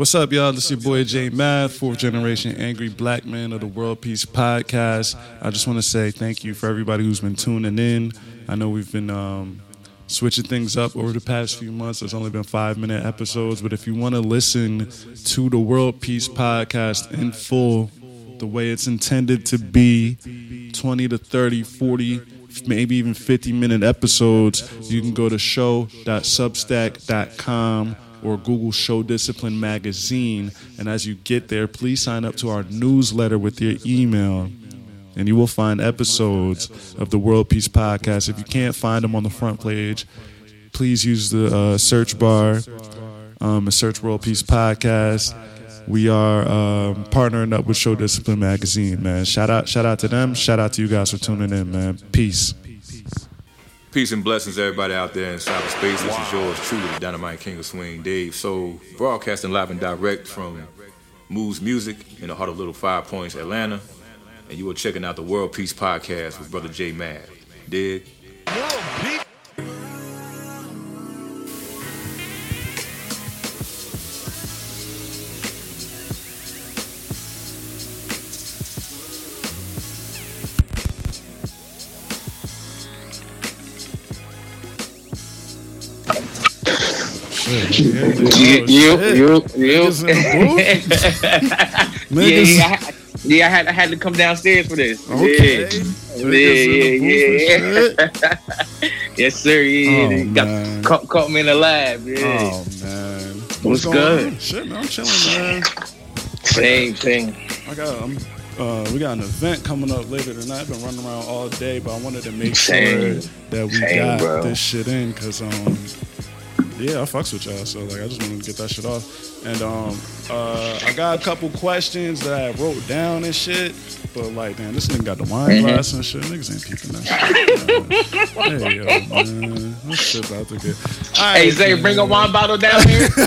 What's up, y'all? This is your boy Jay Math, fourth generation angry black man of the World Peace Podcast. I just want to say thank you for everybody who's been tuning in. I know we've been um, switching things up over the past few months. There's only been five minute episodes, but if you want to listen to the World Peace Podcast in full, the way it's intended to be 20 to 30, 40, maybe even 50 minute episodes, you can go to show.substack.com or Google Show Discipline Magazine. And as you get there, please sign up to our newsletter with your email. And you will find episodes of the World Peace Podcast. If you can't find them on the front page, please use the uh, search bar um, and search World Peace Podcast. We are um, partnering up with Show Discipline Magazine, man. Shout out, shout out to them. Shout out to you guys for tuning in, man. Peace. Peace and blessings, everybody out there in cyberspace. This is yours truly, the Dynamite King of Swing, Dave. So, broadcasting live and direct from Moods Music in the heart of Little Five Points, Atlanta. And you are checking out the World Peace Podcast with Brother J Mad. Dig? You, you, you, you. yeah, yeah, I, yeah, I had I had to come downstairs for this. Okay. Yeah, yeah, yeah. yes, sir. Yeah, Oh, got caught, caught me in the lab. Yeah, Oh man, What's going good? on? Shit, man, I'm chilling, man. same thing. I got, I'm, uh, we got an event coming up later tonight. I've been running around all day, but I wanted to make Same. sure that we Same, got bro. this shit in, cause um, yeah, I fucks with y'all. So like, I just wanted to get that shit off. And um, uh, I got a couple questions that I wrote down and shit. But like, man, this nigga got the wine Mm-hmm. glass and shit. Niggas ain't peeping that shit. Hey yo, man, this shit about to get. All Hey, Zay, man. bring a wine bottle down here.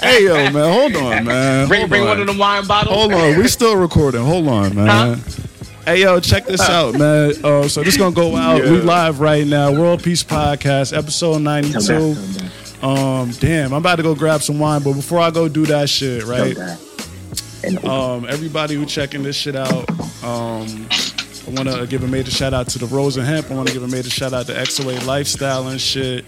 Hey yo, man, hold on, man. bring Hold bring on. one of the wine bottles. Hold on, we still recording. Hold on, man. Hey yo, check this out, man. Uh, so this gonna go out. We live right now. World Peace Podcast, episode ninety two. down, come down, Um, damn, I'm about to go grab some wine, but before I go do that shit, right? Um, everybody who checking this shit out, um, I want to give a major shout out to the Rose and Hemp. I want to give a major shout out to XOA Lifestyle and shit.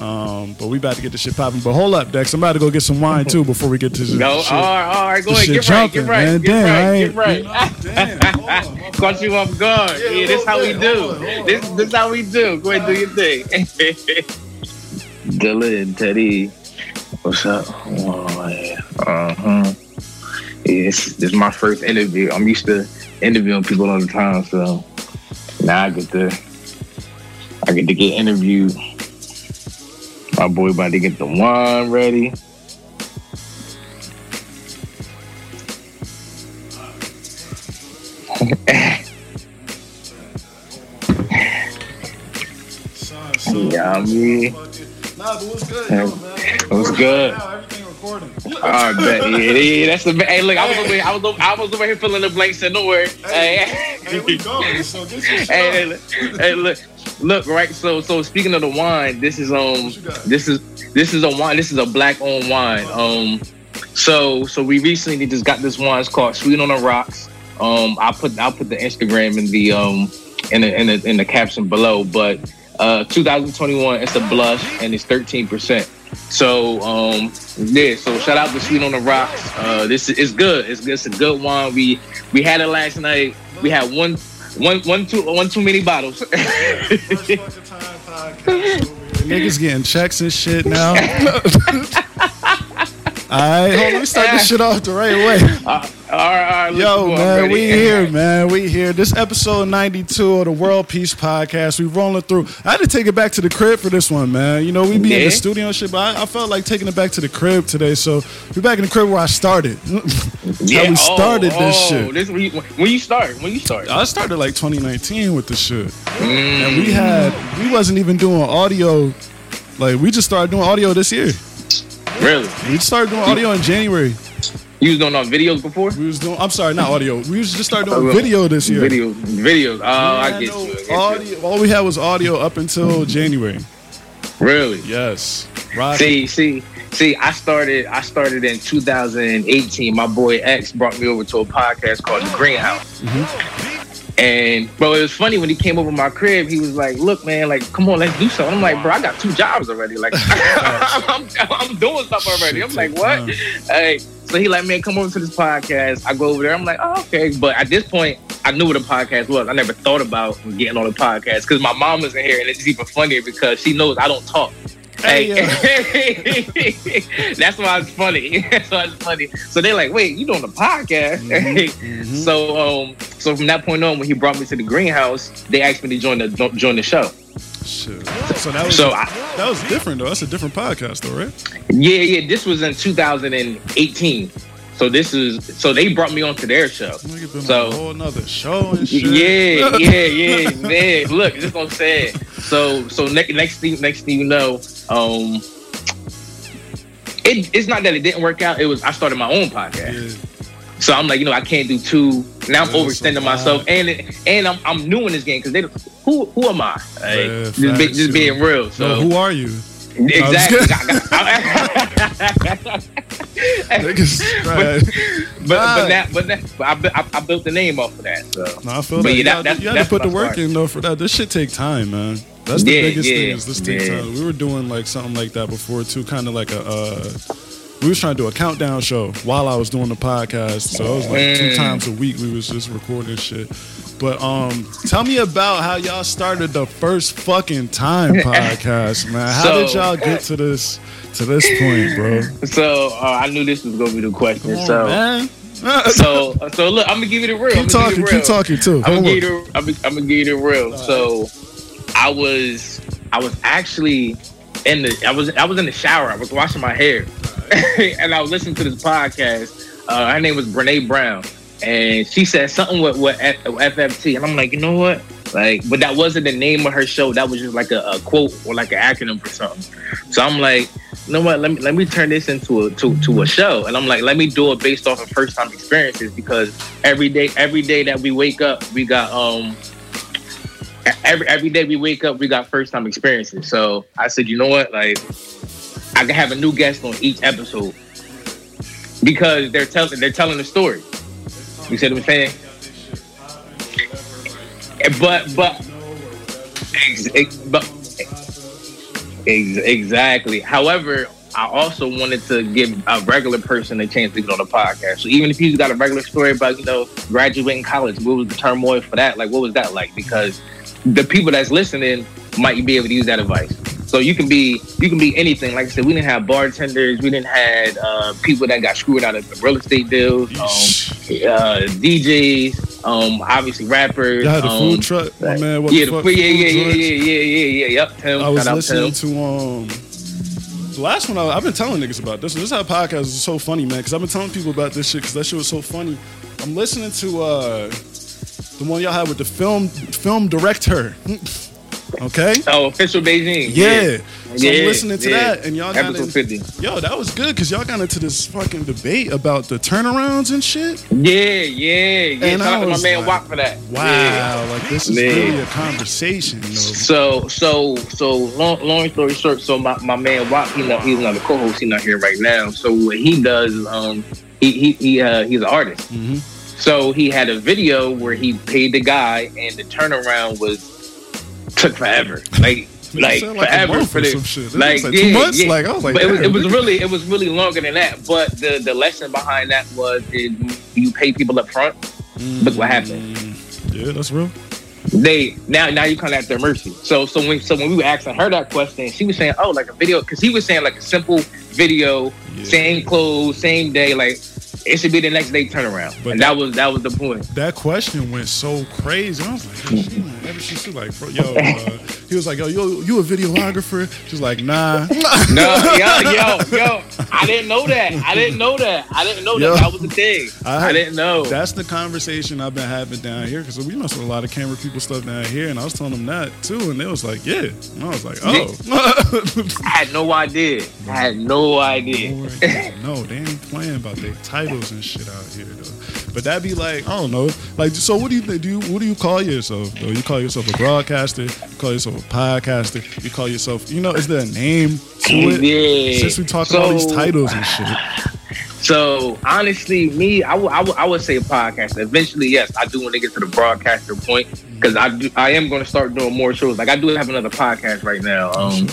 Um, but we about to get this shit popping. But hold up, Dex. I'm about to go get some wine too before we get to this no, shit. all right, all right, go This ahead, shit get right, jumping, get right, man. get Damn, I right, ain't- get right. you know, damn, hold on, my Caught you off guard. Yeah, Yeah, a this how we little bit. do. Hold on, hold This this how we do. Go ahead, do your thing. Dylan, Teddy, what's up? Oh, yeah. Uh huh. Yeah, this, this is my first interview. I'm used to interviewing people all the time, so now I get to I get to get interviewed. My boy about to get the wine ready. Son, son, Yeah, I Nah, but what's good, yo, man? What's good? Now, everything recording. I bet. Yeah, yeah, that's the. Hey, look, I was over here. I was over, I was over here filling the blanks in the word. Hey, Hey, we going. So get your shit hey, look, hey, look, look, right. So, so speaking of the wine, this is um, this is this is a wine. This is a black owned wine. Um, so so we recently just got this wine. It's called Sweet on the Rocks. Um, I put I'll put the Instagram in the um in the in the, in the caption below. But uh, 2021, it's a blush and it's 13 percent. So um yeah, so shout out to Sweet on the Rocks. Uh, this is it's good. It's it's a good wine. We we had it last night. We had one one one too one too many bottles. First fucking time podcast over here. Niggas getting checks and shit now. All right, hold on. Let me start this shit off the right way. Uh, all right, all right. Yo, man, we here, man. We here. This episode 92 of the World Peace Podcast. We rolling through. I had to take it back to the crib for this one, man. You know, we be in the studio and shit, but I, I felt like taking it back to the crib today. So we back in the crib where I started. Yeah, How we started oh, this oh, shit. This when you, when you start. When you start. I started like 2019 with the shit. Mm. And we had, we wasn't even doing audio. Like, we just started doing audio this year. Really? We started doing audio in January. You was doing on videos before? We was doing, I'm sorry, not audio. We was just started Oh, doing video this year. Video, videos. Oh, I get had you. I get you. audio, all we had was audio up until January. Really? Yes. Rock. See, see, see, I started. I started in 2018. My boy X brought me over to a podcast called The Greenhouse. Mm-hmm. And bro, it was funny when he came over my crib. He was like, "Look, man, like, come on, let's do something." I'm like, "Bro, I got two jobs already. Like, I'm, I'm doing stuff already." I'm like, "What?" Hey, so he like, "Man, come over to this podcast." I go over there. I'm like, "Oh, okay." But at this point, I knew what a podcast was. I never thought about getting on a podcast because my mom was in here, and it's even funnier because she knows I don't talk. Hey, that's why it's funny. That's why it's funny. So they're like, "Wait, you doing a podcast?" Mm-hmm. so, um, so from that point on, when he brought me to the greenhouse, they asked me to join the join the show. Shit. So that was so I, that was different though. That's a different podcast though, right? Yeah, yeah. This was in 2018. So this is so they brought me onto their show. So whole another show. Yeah, yeah, yeah, man. Look, just gonna say it. So so next next thing next thing you know, um, it, it's not that it didn't work out. It was I started my own podcast. Yeah. So I'm like, you know, I can't do two. Now I'm yeah, overextending so myself, and it, and I'm I'm new in this game because they who who am I? Like, yeah, just, be, just being real. So no, who are you? Exactly. but, but, but, that, but, that, but I, I, built the name off of that. So. No, I feel but Yeah, that, that's, you had to put the work in though for that. This shit take time, man. That's the yeah, biggest yeah, thing. Is this yeah. We were doing like something like that before too, kind of like a. Uh, we was trying to do a countdown show while I was doing the podcast. So it was like mm. two times a week we was just recording shit. But um, tell me about how y'all started the first fucking time podcast, man. How so, did y'all get to this to this point, bro? So uh, I knew this was gonna be the question. On, so. Man. so so look, I'm gonna give you the real. Keep talking, keep talking too. I'm gonna, give you the, I'm, I'm gonna give you the real. So I was I was actually in the I was I was in the shower. I was washing my hair, and I was listening to this podcast. Uh, her name was Brene Brown, and she said something with, with FFT, and I'm like, you know what? Like, but that wasn't the name of her show. That was just like a, a quote or like an acronym for something. So I'm like, you know what? Let me let me turn this into a to, to a show, and I'm like, let me do it based off of first time experiences because every day every day that we wake up, we got um every every day we wake up, we got first time experiences. So I said, you know what? Like, I can have a new guest on each episode because they're telling they're telling the story. You see what I'm saying? But but but exactly. However, I also wanted to give a regular person a chance to get on the podcast. So even if you got a regular story about you know graduating college, what was the turmoil for that? Like, what was that like? Because the people that's listening might be able to use that advice. So you can be you can be anything. Like I said, we didn't have bartenders, we didn't have uh, people that got screwed out of real estate deals, um, uh, DJs, um, obviously rappers. Y'all had um, food truck, my man. What yeah, the fuck? yeah, yeah, yeah, yeah, yeah, yeah, yeah, Yep, Tim. I was listening to um. The last one I, have been telling niggas about this. This is how podcasts are so funny, man. Because I've been telling people about this shit because that shit was so funny. I'm listening to uh the one y'all had with the film film director. Okay. Oh, official Beijing. Yeah. yeah. So yeah, listening to yeah. that, and y'all got episode fifty. Yo, that was good because y'all got into this fucking debate about the turnarounds and shit. Yeah, yeah, yeah. And Shout out to my man like, Watt for that. Wow, like this is really a conversation. So, so, so long, long story short. So my, my man Watt, he not, he's not a co-host. He's not here right now. So what he does, is, um, he he, he uh, he's an artist. Mm-hmm. So he had a video where he paid the guy, and the turnaround was took forever. Like like, like forever for this. Like, like, yeah, two months. Yeah. Like I was like, it was, it was, really it was really longer than that. But the the lesson behind that was is you pay people up front. Mm, Look what happened. Yeah, that's real. They now now you come at their mercy. So so when so when we were asking her that question, she was saying, oh, like a video because he was saying like a simple video, yeah. same clothes, same day, like it should be the next day turnaround. But and that, that, was that was the point. That question went so crazy. I was like, she, she, she like, yo, uh, he was like, yo, you you a videographer? She's like, nah. no, yo, yo, yo. I didn't know that. I didn't know that. I didn't know yo, that. That was the thing. I, I, didn't know. That's the conversation I've been having down here because we must have a lot of camera people stuff down here, and I was telling them that too, and they was like, yeah. And I was like, oh. I had no idea. I had no idea. no, they ain't playing about their titles and shit out here though. But that'd be like, I don't know. Like so what do you think? Do you what do you call yourself though? You call yourself a broadcaster, you call yourself a podcaster, you call yourself you know, is there a name to it? Yeah. Since we talking So- all these titles and shit. So honestly, me, I would- I would- I would say a podcaster. Eventually, yes, I do want to get to the broadcaster point because I do, I am going to start doing more shows. Like I do have another podcast right now, um,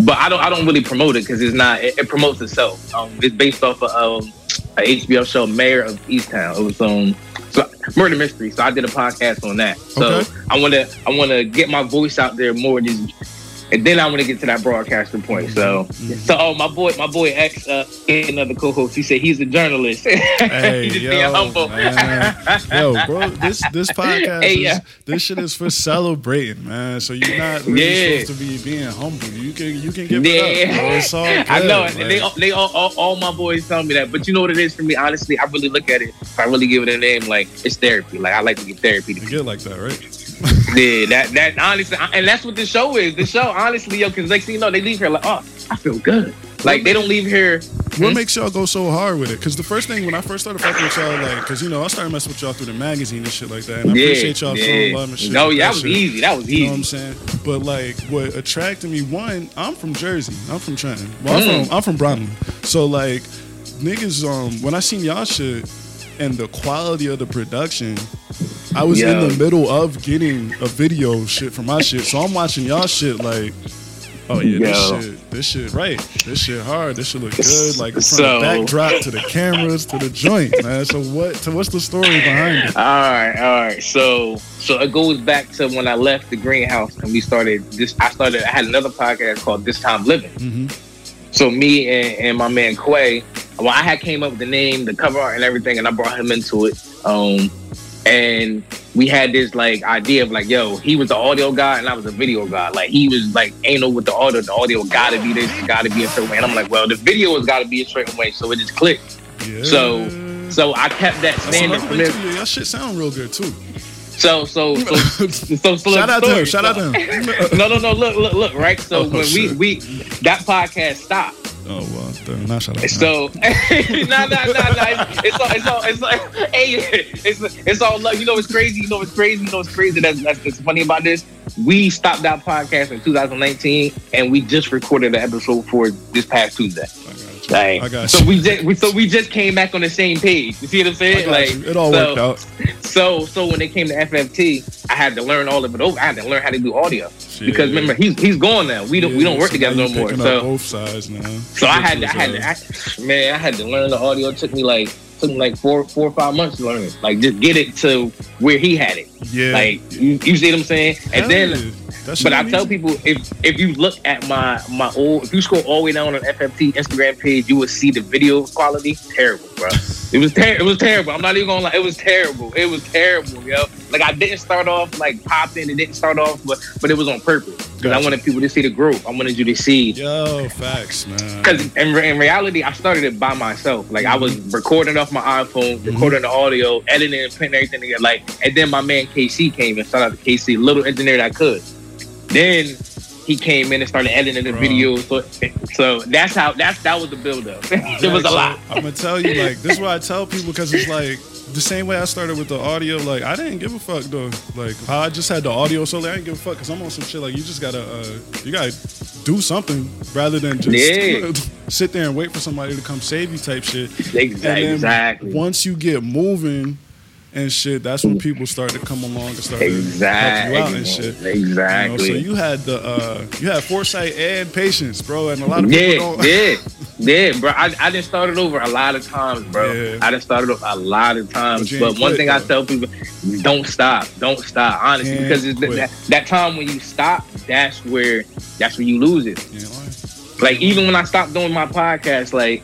but I don't I don't really promote it because it's not it, it promotes itself. Um, it's based off of um, a HBO show, Mare of Easttown. It was um so, murder mystery. So I did a podcast on that. So Okay. I want to I want to get my voice out there more than. And then I want to get to that broadcaster point. So, so oh my boy, my boy X, uh, another co-host. He said he's a journalist. Hey, yo, humble. yo, bro, this this podcast, Hey, is, yeah. this shit is for celebrating, man. So you're not really Yeah. supposed to be being humble. You can you can give it up. Yeah, Bro. It's all good. I know. like- they all, they all, all, all my boys tell me that. But you know what it is for me? Honestly, I really look at it. If I really give it a name, like it's therapy. Like I like to get therapy to you get like that, right? Yeah, that that honestly, and that's what the show is. The show, honestly, yo, because next thing you know, they leave here like, oh, I feel good. Like they don't leave here. What Hmm? makes y'all go so hard with it? Because the first thing when I first started fucking with y'all, like, because you know I started messing with y'all through the magazine and shit like that, and I Yeah, appreciate y'all yeah. love and shit. No, yeah, that that was shit. easy. That was You know what I'm saying? But like, what attracted me? One, I'm from Jersey. I'm from Trenton. Well, I'm Mm. from I'm from Brooklyn. So like, niggas, um, when I seen y'all shit and the quality of the production, I was in the middle of getting a video shit for my shit. So I'm watching y'all shit like. Oh yeah, Yo. this shit, this shit, right? This shit hard. This shit look good. Like from So- the backdrop to the cameras to the joint, man. So what? So what's the story behind it? All right, all right. So, so it goes back to when I left the greenhouse and we started this. I started. I had another podcast called This Time Living. hmm So me and, and my man Quay, well, I had came up with the name, the cover art, and everything, and I brought him into it. Um, and we had this like idea of like, yo, he was the audio guy and I was the video guy. Like he was like anal with the audio. The audio gotta be this, gotta be a certain way. And I'm like, well, the video has gotta be a certain way. So it just clicked. Yeah. So- So I kept that standard from way Yeah, Y'all shit sound real good too. So so so so, so shout out to him. Shout out to him. no, no, no. Look, look, look. Right. So Oh, when shit. we we that podcast stopped. Oh well, damn, not shout out. So nah, nah, nah, nah. It's, it's all, it's all, it's all, hey, it's, it's all love. You know what's crazy? You know what's crazy? You know what's crazy? That's, that's, that's funny about this. We stopped that podcast in 2019, and we just recorded an episode for this past Tuesday. I got you. I got so you. we just, we, so we just came back on the same page. You see what I'm saying? Like, you. It all so, worked out. So, so when they came to FFT, I had to learn all of it over. I had to learn how to do audio Shit. because remember he's he's gone now. We don't we don't work so together no more. So both sides now. so I had to, I had to, I, man, I had to learn the audio. It took me like took me like four four or five months to learn it. Like just get it to where he had it. yeah. Like you, you see what I'm saying? And then, yeah. That but I tell people if if you look at my my old, if you scroll all the way down on FFT Instagram page, you will see the video quality terrible, bro. It was ter- it was terrible. I'm not even gonna lie. It was terrible. It was terrible, yo. Like I didn't start off like popping. It didn't start off, but but it was on purpose because I wanted people to see the group. I wanted you to see Yo, facts, man. because in, re- in reality, I started it by myself. Like I was recording off my iPhone, Mm-hmm. recording the audio, editing and putting everything together. Like, and then my man KC came and shout out to KC, little engineer that I could. Then he came in and started editing the Bro. video. So, so that's how that's that was the build up. it was a lot. I'm gonna tell you, like, this is why I tell people because it's like the same way I started with the audio. Like, I didn't give a fuck though. Like, I just had the audio solely, I didn't give a fuck because I'm on some shit. Like, you just gotta, uh, you gotta do something rather than just Yeah. sit there and wait for somebody to come save you type shit. Exactly. Exactly. Once you get moving and shit, that's when people start to come along and start to help Exactly. you out and shit. You know, Exactly. so you had the uh, you had foresight and patience, bro, and a lot of people Yeah, don't. yeah, yeah, bro. I, I done started over a lot of times, bro. Yeah. I done started over a lot of times. you But, one quit, thing I tell people, don't stop, don't stop. Honestly, Can't because it's that, that time when you stop, that's where that's where you lose it. Know, Like even when I stopped doing my podcast, like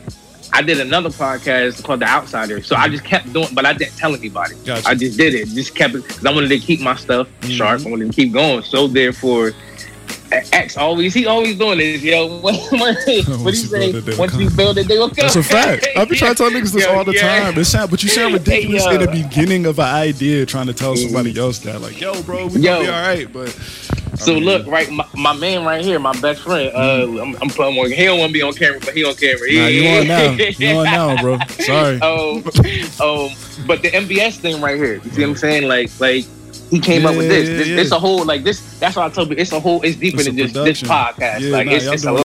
I did another podcast called The Outsider. So I just kept doing, but I didn't tell anybody. Gotcha. I just did it, just kept it because I wanted to keep my stuff Mhm. sharp. I wanted to keep going. So therefore. X always he always doing this, yo. What, he you say? build it, they will Once you build it, they will come. That's a fact. I've been trying to tell niggas this Yo, all the yeah. time. It sound, but you sound ridiculous Hey, in the beginning of an idea, trying to tell somebody else that, like, "Yo, bro, we Yo. gonna be all right." But So look, right, my, my man right here, my best friend. Uh, I'm, I'm putting on. He don't want to be on camera, but he on camera. Nah, you on now? You on now, bro? Sorry. um, um, but the MBS thing right here, you see what I'm saying? Like, like he came up with this. yeah, this yeah. It's a whole like this. That's why I told you it's a whole. It's deeper It's than just this podcast. Yeah, like nah, it's, it's a